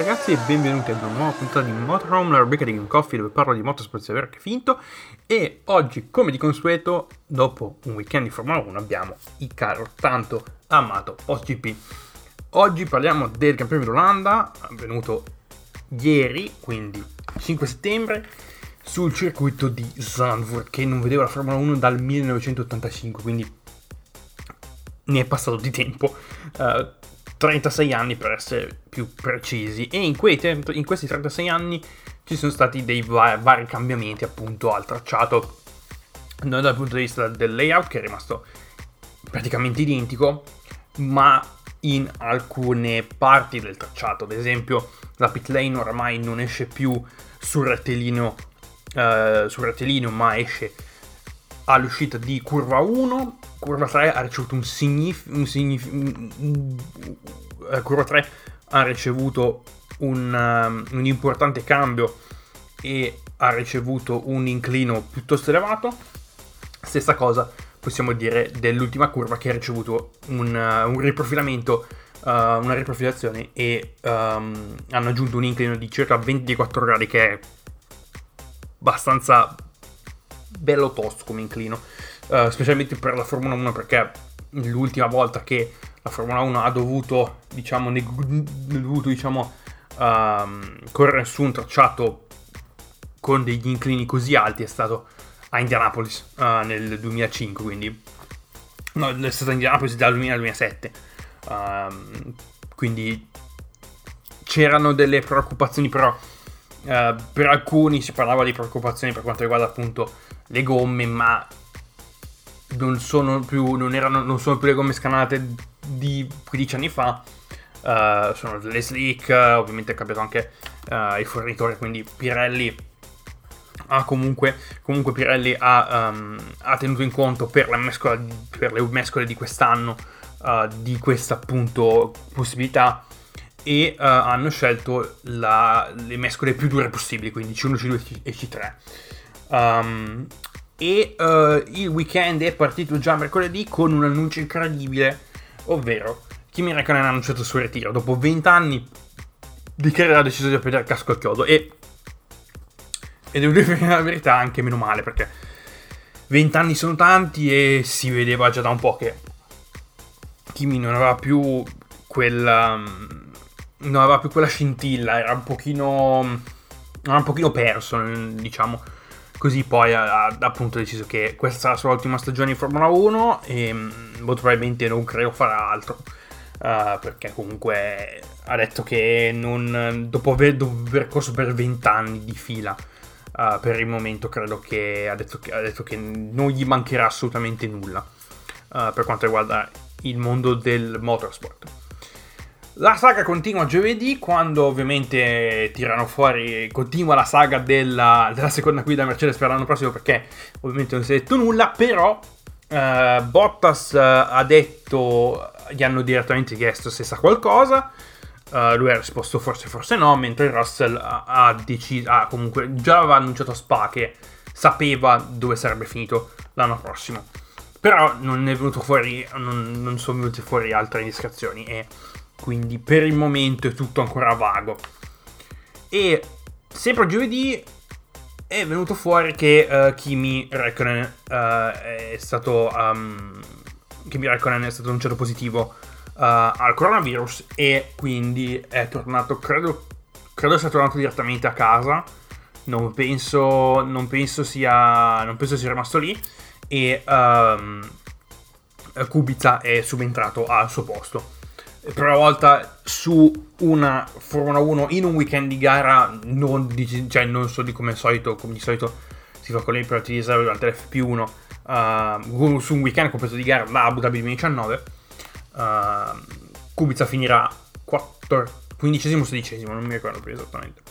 ragazzi e benvenuti ad una nuova puntata di Motorhome, la rubrica di Game Coffee dove parlo di motorsport sia vero che finto e oggi come di consueto dopo un weekend di Formula 1 abbiamo il caro tanto amato PostGP. Oggi parliamo del Premio d'Olanda, avvenuto ieri, quindi 5 settembre, sul circuito di Zandvoort che non vedeva la Formula 1 dal 1985, quindi ne è passato di tempo. Uh, 36 anni per essere più precisi. E in, quei, in questi 36 anni ci sono stati dei va- vari cambiamenti appunto al tracciato. Non dal punto di vista del layout che è rimasto praticamente identico ma in alcune parti del tracciato. Ad esempio la pit lane oramai non esce più sul rettilineo, uh, sul rettilineo ma esce all'uscita di curva 1, curva 3 ha ricevuto un significato. Un signif- curva 3 ha ricevuto un, um, un, importante cambio e ha ricevuto un inclino piuttosto elevato. Stessa cosa possiamo dire dell'ultima curva che ha ricevuto un, uh, un riprofilamento, uh, una riprofilazione e um, hanno aggiunto un inclino di circa 24 gradi che è abbastanza bello tosto come inclino, uh, specialmente per la Formula 1 perché l'ultima volta che la Formula 1 ha dovuto, diciamo, ne, dovuto, diciamo um, correre su un tracciato con degli inclini così alti è stato a Indianapolis uh, nel 2005, quindi no, è stato a Indianapolis dal 2000 al 2007. Um, quindi c'erano delle preoccupazioni, però uh, per alcuni si parlava di preoccupazioni per quanto riguarda appunto le gomme, ma non sono più, non erano, non sono più le gomme scanate di 15 anni fa. Uh, sono delle slick, ovviamente è cambiato anche uh, il fornitore, quindi Pirelli ha comunque, comunque Pirelli ha, um, ha tenuto in conto per, mescola, per le mescole di quest'anno uh, di questa appunto possibilità e hanno scelto la, le mescole più dure possibili, quindi C1, C2 e C3. Um, e uh, il weekend è partito già mercoledì con un annuncio incredibile, ovvero Kimi Räikkönen ha annunciato il suo ritiro. Dopo 20 anni di carriera ha deciso di aprire il casco al chiodo e, e devo dire la verità anche meno male perché 20 anni sono tanti e si vedeva già da un po' che Kimi non aveva più quella... non aveva più quella scintilla, era un pochino... era un pochino perso, diciamo Così poi ha, ha, appunto deciso che questa sarà la sua ultima stagione in Formula 1 e mm, molto probabilmente non credo farà altro. Uh, perché comunque ha detto che non, dopo aver, dopo aver corso per 20 anni di fila uh, per il momento credo che ha detto che, ha detto che non gli mancherà assolutamente nulla uh, per quanto riguarda il mondo del motorsport. La saga continua giovedì quando ovviamente tirano fuori, continua la saga della, della seconda guida Mercedes per l'anno prossimo perché ovviamente non si è detto nulla, però eh, Bottas eh, ha detto, gli hanno direttamente chiesto se sa qualcosa, uh, lui ha risposto forse forse no, mentre Russell ha, ha deciso, ah, comunque già aveva annunciato a Spa che sapeva dove sarebbe finito l'anno prossimo. Però non è venuto fuori, non, non sono venute fuori altre indiscrezioni e quindi per il momento è tutto ancora vago. E sempre giovedì è venuto fuori che uh, Kimi Räikkönen uh, è stato um, Kimi Räikkönen è stato annunciato positivo uh, al coronavirus e quindi è tornato credo credo sia tornato direttamente a casa non penso non penso sia non penso sia rimasto lì e um, Kubica è subentrato al suo posto per una volta su una Formula 1 in un weekend di gara, non, di, cioè non so di come, solito, come di solito si fa con le piloti di riserva durante l'FP1, uh, su un weekend completo di gara da Abu Dhabi 2019. Uh, Kubica finirà 4, 15 o 16 non mi ricordo più esattamente.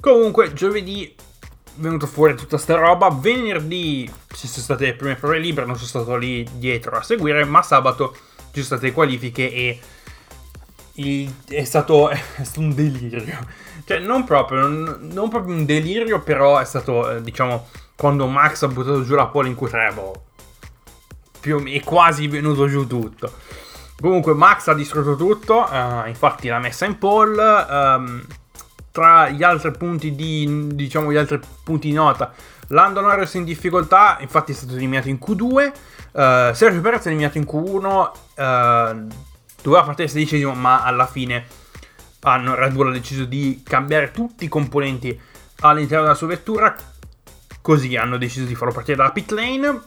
Comunque, giovedì venuto fuori tutta sta roba. Venerdì ci sono state le prime prove libere, non sono stato lì dietro a seguire, ma sabato ci sono state le qualifiche e il, è, stato, è, stato, un delirio. Cioè, non proprio, non, non proprio un delirio, però è stato, eh, diciamo, quando Max ha buttato giù la pole in Q3, boh, più, è quasi venuto giù tutto. Comunque Max ha distrutto tutto, uh, infatti l'ha messa in pole. Um, tra gli altri punti di, diciamo, gli altri punti di nota, Lando Norris in difficoltà, infatti è stato eliminato in Q2. Uh, Sergio Perez è eliminato in Q1. Uh, doveva partire sedicesimo, ma alla fine hanno, Red Bull ha deciso di cambiare tutti i componenti all'interno della sua vettura. Così hanno deciso di farlo partire dalla pit lane.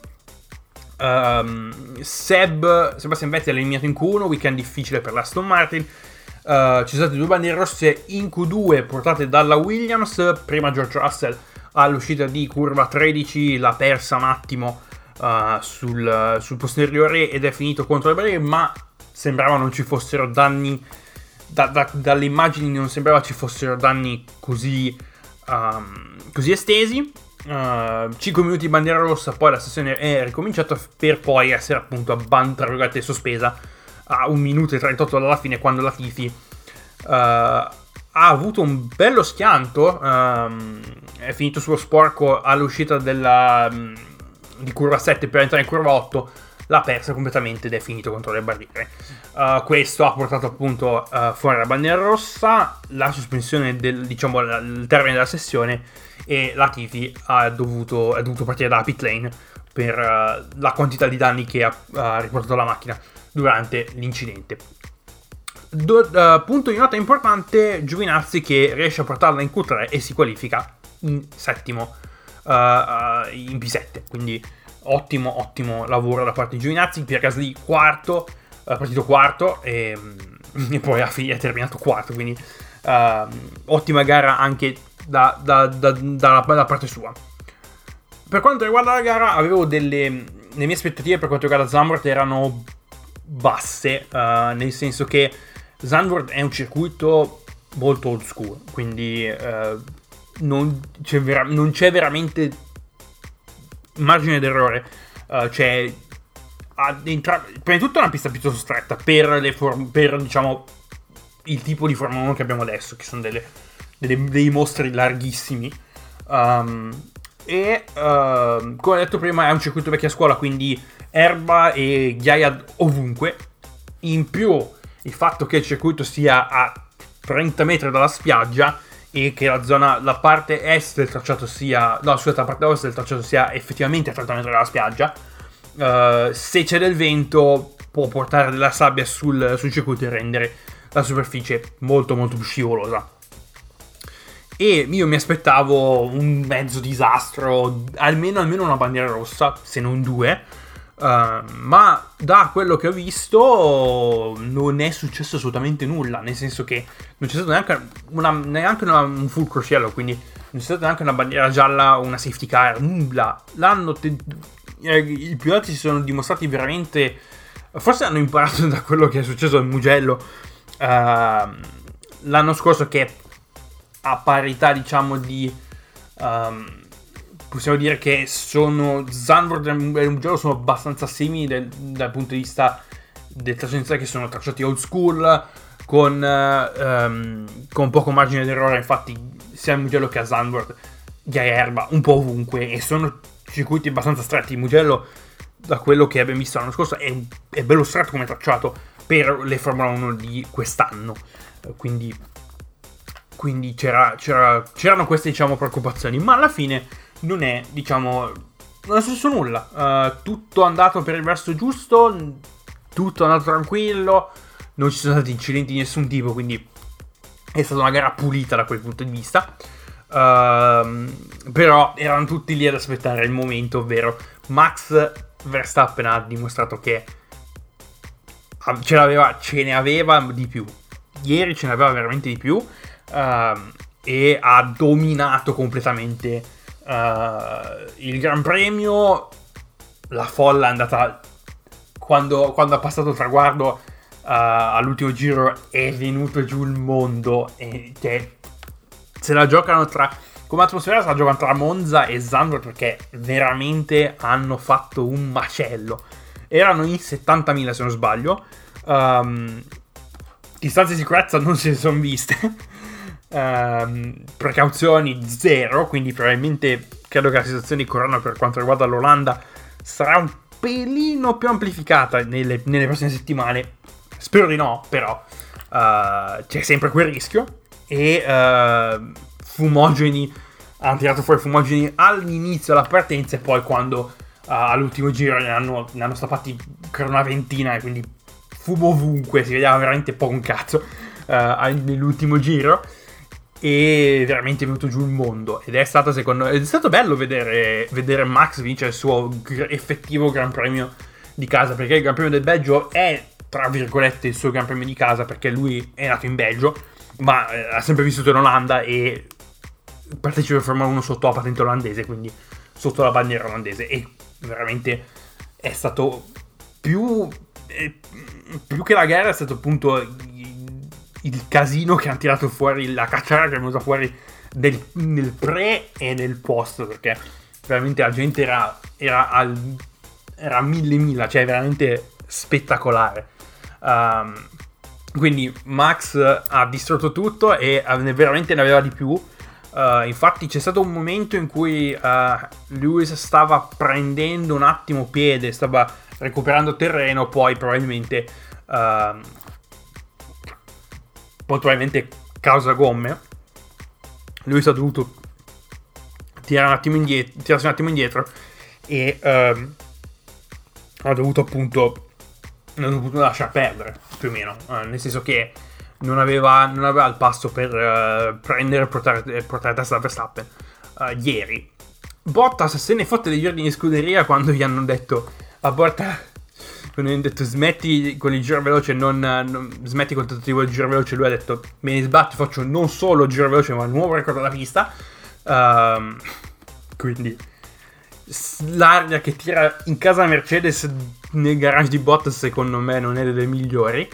Um, Seb, Sebastian Vettel è eliminato in Q1, weekend difficile per l'Aston Martin. Uh, ci sono state due bandiere rosse in Q2 portate dalla Williams. Prima George Russell all'uscita di curva 13 l'ha persa un attimo uh, sul, sul, posteriore ed è finito contro le barriere, ma sembrava non ci fossero danni. Da, da, dalle immagini non sembrava ci fossero danni così, um, così estesi. Uh, 5 minuti di bandiera rossa, poi la sessione è ricominciata per poi essere appunto ban- sospesa a 1 minuto e 38 dalla fine quando la Tifi uh, ha avuto un bello schianto, um, è finito sullo sporco all'uscita della, um, di curva 7 per entrare in curva 8, l'ha persa completamente ed è finito contro le barriere. Uh, questo ha portato appunto uh, fuori la bandiera rossa, la sospensione del diciamo il termine della sessione e la Tifi ha dovuto, è dovuto partire dalla pit lane per uh, la quantità di danni che ha, ha riportato la macchina durante l'incidente. Do, punto di nota importante, Giovinazzi che riesce a portarla in Q3 e si qualifica in settimo in P7, quindi ottimo ottimo lavoro da parte di Giovinazzi, Pierre Gasly quarto, partito quarto e, e poi a fine è terminato quarto, quindi ottima gara anche da, da, da, da, parte sua. Per quanto riguarda la gara, avevo delle. Le mie aspettative per quanto riguarda Zambert erano basse, uh, nel senso che Zandvoort è un circuito molto old school, quindi uh, non, c'è vera- non, c'è veramente margine d'errore. Uh, c'è entra- prima di tutto è una pista piuttosto stretta per, form- per diciamo, il tipo di Formula 1 che abbiamo adesso, che sono delle, delle, dei mostri larghissimi. Um, e uh, come ho detto prima è un circuito vecchia scuola, quindi erba e ghiaia ovunque. In più il fatto che il circuito sia a 30 metri dalla spiaggia e che la zona, la parte est del tracciato sia, no scusate, la parte ovest del tracciato sia effettivamente a 30 metri dalla spiaggia. Uh, se c'è del vento può portare della sabbia sul, sul circuito e rendere la superficie molto molto più scivolosa. E io mi aspettavo un mezzo disastro, almeno, almeno una bandiera rossa, se non due. Uh, ma da quello che ho visto non è successo assolutamente nulla, nel senso che non c'è stato neanche, una, neanche una, un full crociello, quindi non c'è stata neanche una bandiera gialla o una safety car, nulla. L'hanno te- eh, I piloti si sono dimostrati veramente... Forse hanno imparato da quello che è successo al Mugello uh, l'anno scorso che a parità diciamo di... Um, possiamo dire che sono Zandvoort e Mugello sono abbastanza simili del, dal punto di vista del tracciato che sono tracciati old school con, um, con poco margine d'errore. Infatti sia a Mugello che a Zandvoort ghiaia erba un po' ovunque e sono circuiti abbastanza stretti. Mugello da quello che abbiamo visto l'anno scorso è, è bello stretto come tracciato per le Formula 1 di quest'anno. Quindi quindi c'era, c'era, c'erano queste diciamo preoccupazioni, ma alla fine non è diciamo non è successo nulla, uh, tutto è andato per il verso giusto, tutto è andato tranquillo, non ci sono stati incidenti di nessun tipo, quindi è stata una gara pulita da quel punto di vista. Uh, però erano tutti lì ad aspettare il momento, ovvero Max Verstappen ha dimostrato che ce, ce ne aveva di più. Ieri ce ne aveva veramente di più uh, e ha dominato completamente uh, il Gran Premio. La folla è andata quando, quando ha passato il traguardo uh, all'ultimo giro è venuto giù il mondo e cioè, se la giocano tra come atmosfera se la giocano tra Monza e Zandvoort perché veramente hanno fatto un macello erano in 70.000 se non sbaglio um, distanze di sicurezza non si sono viste Ehm, precauzioni zero, quindi probabilmente credo che la situazione di corona per quanto riguarda l'Olanda sarà un pelino più amplificata nelle, nelle prossime settimane. Spero di no, però uh, c'è sempre quel rischio. E uh, fumogeni hanno tirato fuori fumogeni all'inizio della partenza e poi quando uh, all'ultimo giro ne hanno, ne hanno stappati una ventina e quindi fumo ovunque, si vedeva veramente poco un cazzo nell'ultimo giro e veramente è venuto giù il mondo. Ed è stato secondo me è stato bello vedere, vedere Max vincere il suo gr- effettivo Gran Premio di casa perché il Gran Premio del Belgio è tra virgolette il suo Gran Premio di casa perché lui è nato in Belgio ma eh, ha sempre vissuto in Olanda e partecipa a Formula 1 sotto la patente olandese quindi sotto la bandiera olandese. E veramente è stato più, eh, più che la gara è stato appunto il casino che hanno tirato fuori, la cacciara che hanno usato fuori nel, nel, pre e nel post, perché veramente la gente era, era al era mille mila, cioè veramente spettacolare. Um, quindi Max ha distrutto tutto e veramente ne aveva di più. Uh, infatti c'è stato un momento in cui uh, Lewis stava prendendo un attimo piede, stava recuperando terreno, poi probabilmente uh, probabilmente causa gomme, lui si è dovuto tirare un attimo indietro, tirarsi un attimo indietro e ehm, ha dovuto appunto ha dovuto lasciare perdere più o meno, eh, nel senso che non aveva, non aveva il passo per uh, prendere e portare, testa da Verstappen uh, ieri. Bottas se ne fotte degli ordini di scuderia quando gli hanno detto a porta quando gli hanno detto smetti con il giro veloce, non, non smetti col tentativo del giro veloce, lui ha detto me ne sbatto, faccio non solo il giro veloce ma il nuovo record della pista. Um, quindi l'aria che tira in casa Mercedes nel garage di Bottas secondo me non è delle migliori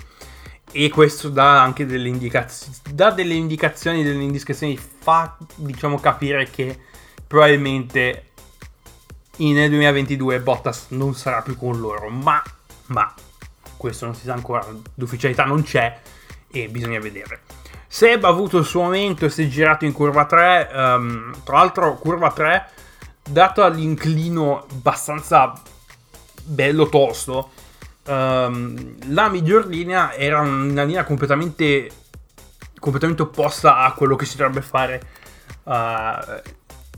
e questo dà anche delle indicazioni dà delle indicazioni delle indiscrezioni fa diciamo capire che probabilmente nel 2022 Bottas non sarà più con loro ma ma questo non si sa ancora, l'ufficialità non c'è e bisogna vedere. Seb ha avuto il suo momento e si è girato in curva 3, um, ehm, tra l'altro curva 3, dato l'inclino abbastanza bello tosto, um, la miglior linea era una linea completamente, completamente opposta a quello che si dovrebbe fare uh,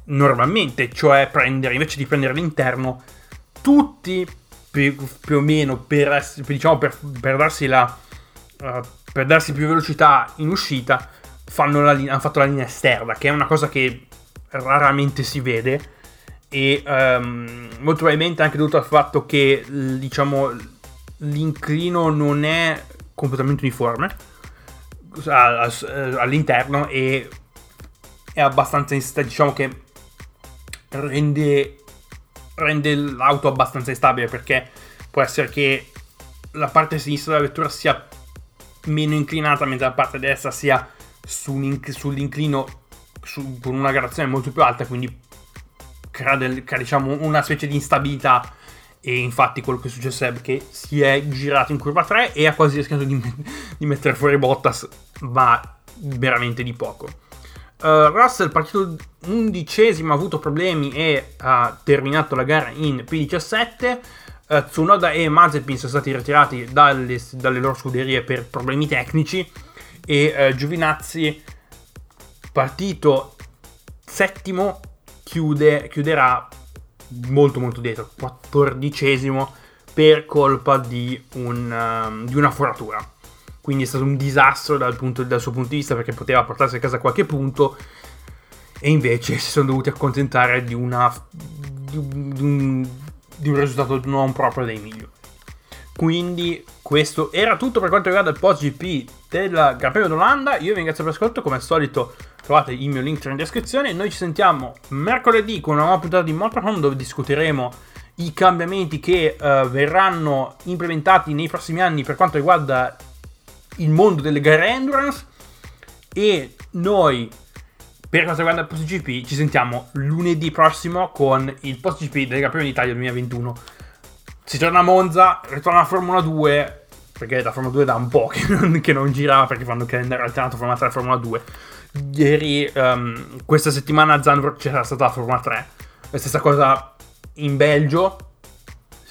normalmente, cioè prendere, invece di prendere l'interno, tutti più, più o meno per, diciamo, per, per darsi la uh, per darsi più velocità in uscita linea, hanno fatto la linea esterna che è una cosa che raramente si vede. E um, molto probabilmente anche dovuto al fatto che diciamo l'inclino non è completamente uniforme all'interno e è abbastanza diciamo che rende rende l'auto abbastanza instabile perché può essere che la parte sinistra della vettura sia meno inclinata mentre la parte destra sia sull'inclino su, con una gradazione molto più alta quindi crea, del, crea diciamo, una specie di instabilità. E infatti quello che è successo è che si è girato in curva 3 e ha quasi rischiato di, di mettere fuori Bottas ma veramente di poco Uh, Russell partito undicesimo ha avuto problemi e ha terminato la gara in P17. Uh, eh, Tsunoda e Mazepin sono stati ritirati dalle, dalle loro scuderie per problemi tecnici e uh, Giovinazzi partito settimo chiude, chiuderà molto molto dietro, quattordicesimo per colpa di, un, um, di una foratura quindi è stato un disastro dal, punto, dal suo punto di vista perché poteva portarsi a casa qualche punto e invece si sono dovuti accontentare di, una, di, un, di un risultato non proprio dei migliori. Quindi questo era tutto per quanto riguarda il post GP del Gran Premio d'Olanda. Io vi ringrazio per l'ascolto, come al solito trovate il mio link in descrizione. Noi ci sentiamo mercoledì con una nuova puntata di Motorhome dove discuteremo i cambiamenti che uh, verranno implementati nei prossimi anni per quanto riguarda il mondo delle gare endurance e noi per quanto riguarda il post GP ci sentiamo lunedì prossimo con il post GP del Premio d'Italia 2021 si torna a Monza ritorna la Formula 2 perché la Formula 2 da un po' che non, che non girava perché fanno calendario alternato Formula 3 e Formula 2 ieri um, questa settimana a Zandvoort c'era stata la Formula 3 la stessa cosa in Belgio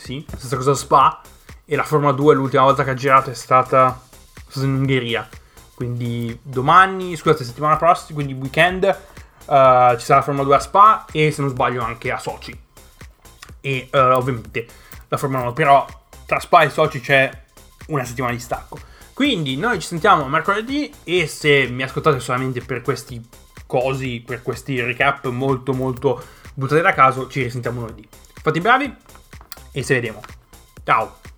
sì, la stessa cosa a Spa e la Formula 2 l'ultima volta che ha girato è stata, stata in Ungheria. Quindi domani, scusate, settimana prossima, quindi weekend, uh, ci sarà la Formula 2 a Spa e se non sbaglio anche a Sochi. E uh, ovviamente la Formula 1, però tra Spa e Sochi c'è una settimana di stacco. Quindi noi ci sentiamo mercoledì e se mi ascoltate solamente per questi cosi, per questi recap molto molto buttati da caso, ci risentiamo lunedì. Fate i bravi e se vediamo. Ciao!